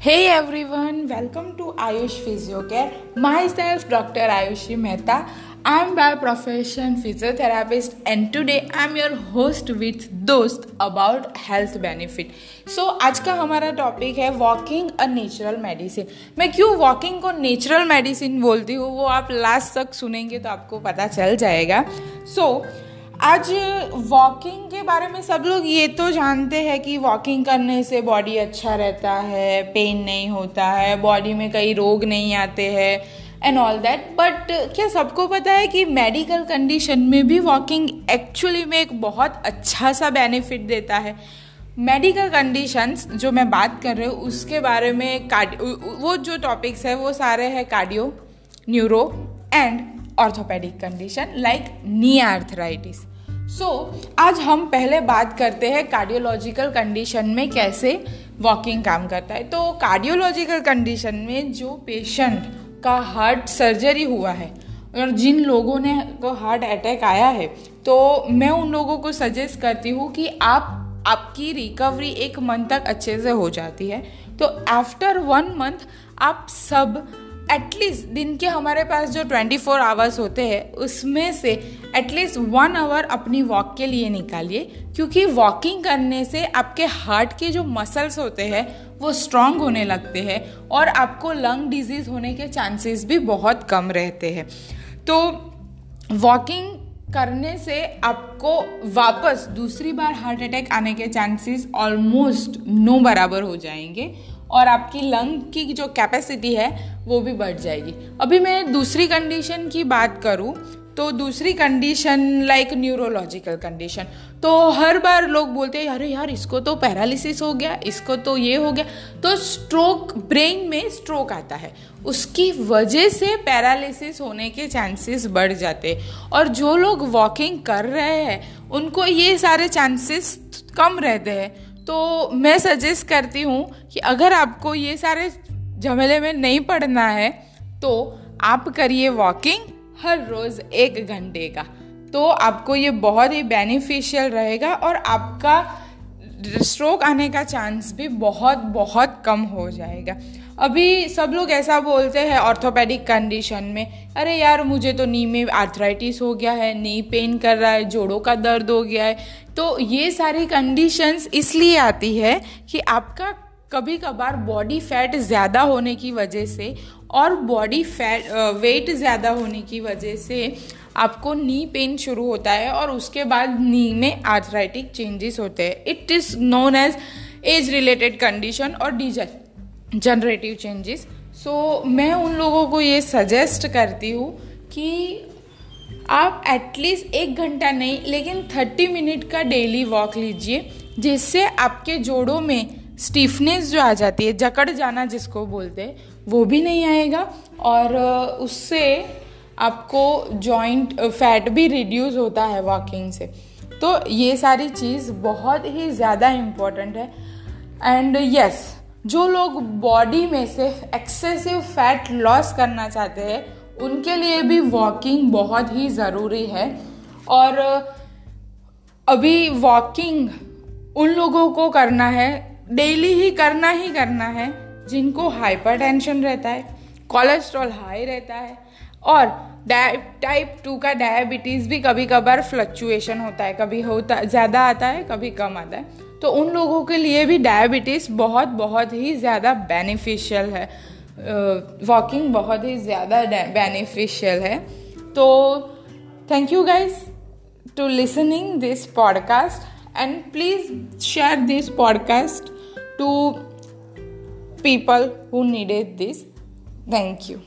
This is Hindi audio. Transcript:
Hey everyone, welcome to Ayush Physiocare. Myself, Dr. Ayushi Mehta. I'm by profession physiotherapist and today I'm your host with दोस्त about health benefit. So आज का हमारा टॉपिक है वॉकिंग अ नेचुरल मेडिसिन मैं क्यों वॉकिंग को नेचुरल मेडिसिन बोलती हूँ वो आप लास्ट तक सुनेंगे तो आपको पता चल जाएगा सो so, आज वॉकिंग के बारे में सब लोग ये तो जानते हैं कि वॉकिंग करने से बॉडी अच्छा रहता है पेन नहीं होता है बॉडी में कई रोग नहीं आते हैं एंड ऑल दैट बट क्या सबको पता है कि मेडिकल कंडीशन में भी वॉकिंग एक्चुअली में एक बहुत अच्छा सा बेनिफिट देता है? मेडिकल कंडीशंस जो मैं बात कर रही हूँ, उसके बारे में वो जो टॉपिक्स है, वो सारे हैं cardio neuro and orthopaedic condition like knee arthritis so आज हम पहले बात करते हैं कार्डियोलॉजिकल कंडीशन में कैसे वॉकिंग काम करता है। तो कार्डियोलॉजिकल कंडीशन में जो पेशेंट का हार्ट सर्जरी हुआ है और जिन लोगों ने को हार्ट अटैक आया है तो मैं उन लोगों को सजेस्ट करती हूँ कि आप, आपकी रिकवरी एक मंथ तक अच्छे से हो जाती है। तो आफ्टर वन मंथ आप सब एटलीस्ट दिन के हमारे पास जो 24 फोर आवर्स होते हैं, उसमें से एटलीस्ट वन आवर अपनी वॉक के लिए निकालिए, क्योंकि वॉकिंग करने से आपके हार्ट के जो मसल्स होते हैं, वो स्ट्रांग होने लगते हैं और आपको लंग डिज़ीज़ होने के चांसेस भी बहुत कम रहते हैं। तो वॉकिंग करने से आपको वापस दूसरी बार हार्ट अटैक आने के चांसेस ऑलमोस्ट नो बराबर हो जाएँगे और आपकी लंग की जो कैपेसिटी है, वो भी बढ़ जाएगी। अभी मैं दूसरी कंडीशन की बात करूँ तो दूसरी कंडीशन लाइक न्यूरोलॉजिकल कंडीशन तो हर बार लोग बोलते हैं, अरे यार, इसको तो पैरालिसिस हो गया, इसको तो ये हो गया। तो स्ट्रोक ब्रेन में स्ट्रोक आता है। उसकी वजह से पैरालिसिस होने के चांसेस बढ़ जाते और जो लोग वॉकिंग कर रहे हैं, उनको ये सारे चांसेस कम रहते हैं। तो मैं सजेस्ट करती हूँ कि अगर आपको ये सारे झमेले में नहीं पड़ना है तो आप करिए वॉकिंग हर रोज़ एक घंटे का। तो आपको ये बहुत ही बेनिफिशियल रहेगा और आपका स्ट्रोक आने का चांस भी बहुत बहुत कम हो जाएगा। अभी सब लोग ऐसा बोलते हैं ऑर्थोपेडिक कंडीशन में, अरे यार, मुझे तो नी में आर्थराइटिस हो गया है, नी पेन कर रहा है, जोड़ों का दर्द हो गया है। तो ये सारी कंडीशंस इसलिए आती है कि आपका कभी कभार बॉडी फैट ज़्यादा होने की वजह से और बॉडी फैट वेट ज़्यादा होने की वजह से आपको नी पेन शुरू होता है और उसके बाद नी में आर्थराइटिक चेंजेस होते हैं। It is known as age related condition और जनरेटिव चेंजेस सो मैं उन लोगों को ये सजेस्ट करती हूँ कि आप एटलीस्ट एक घंटा नहीं, लेकिन थर्टी मिनट का डेली वॉक लीजिए, जिससे आपके जोड़ों में स्टीफनेस जो आ जाती है जकड़ जाना जिसको बोलते हैं वो भी नहीं आएगा। और उससे आपको जॉइंट फैट भी रिड्यूस होता है वॉकिंग से। तो ये सारी चीज़ बहुत ही ज़्यादा इम्पोर्टेंट है। एंड यस yes, जो लोग बॉडी में से एक्सेसिव फैट लॉस करना चाहते हैं उनके लिए भी वॉकिंग बहुत ही ज़रूरी है। और अभी वॉकिंग उन लोगों को करना है डेली ही करना ही करना है जिनको हाइपरटेंशन रहता है कोलेस्ट्रॉल हाई रहता है और टाइप टू का डायबिटीज़ भी कभी कभार फ्लक्चुएशन होता है कभी होता ज़्यादा आता है कभी कम आता है। तो उन लोगों के लिए भी डायबिटीज़ बहुत बहुत ही ज़्यादा बेनिफिशियल है। वॉकिंग uh, बहुत ही ज़्यादा बेनिफिशियल है। तो thank you guys to listening this podcast and please share this podcast to people who needed this thank you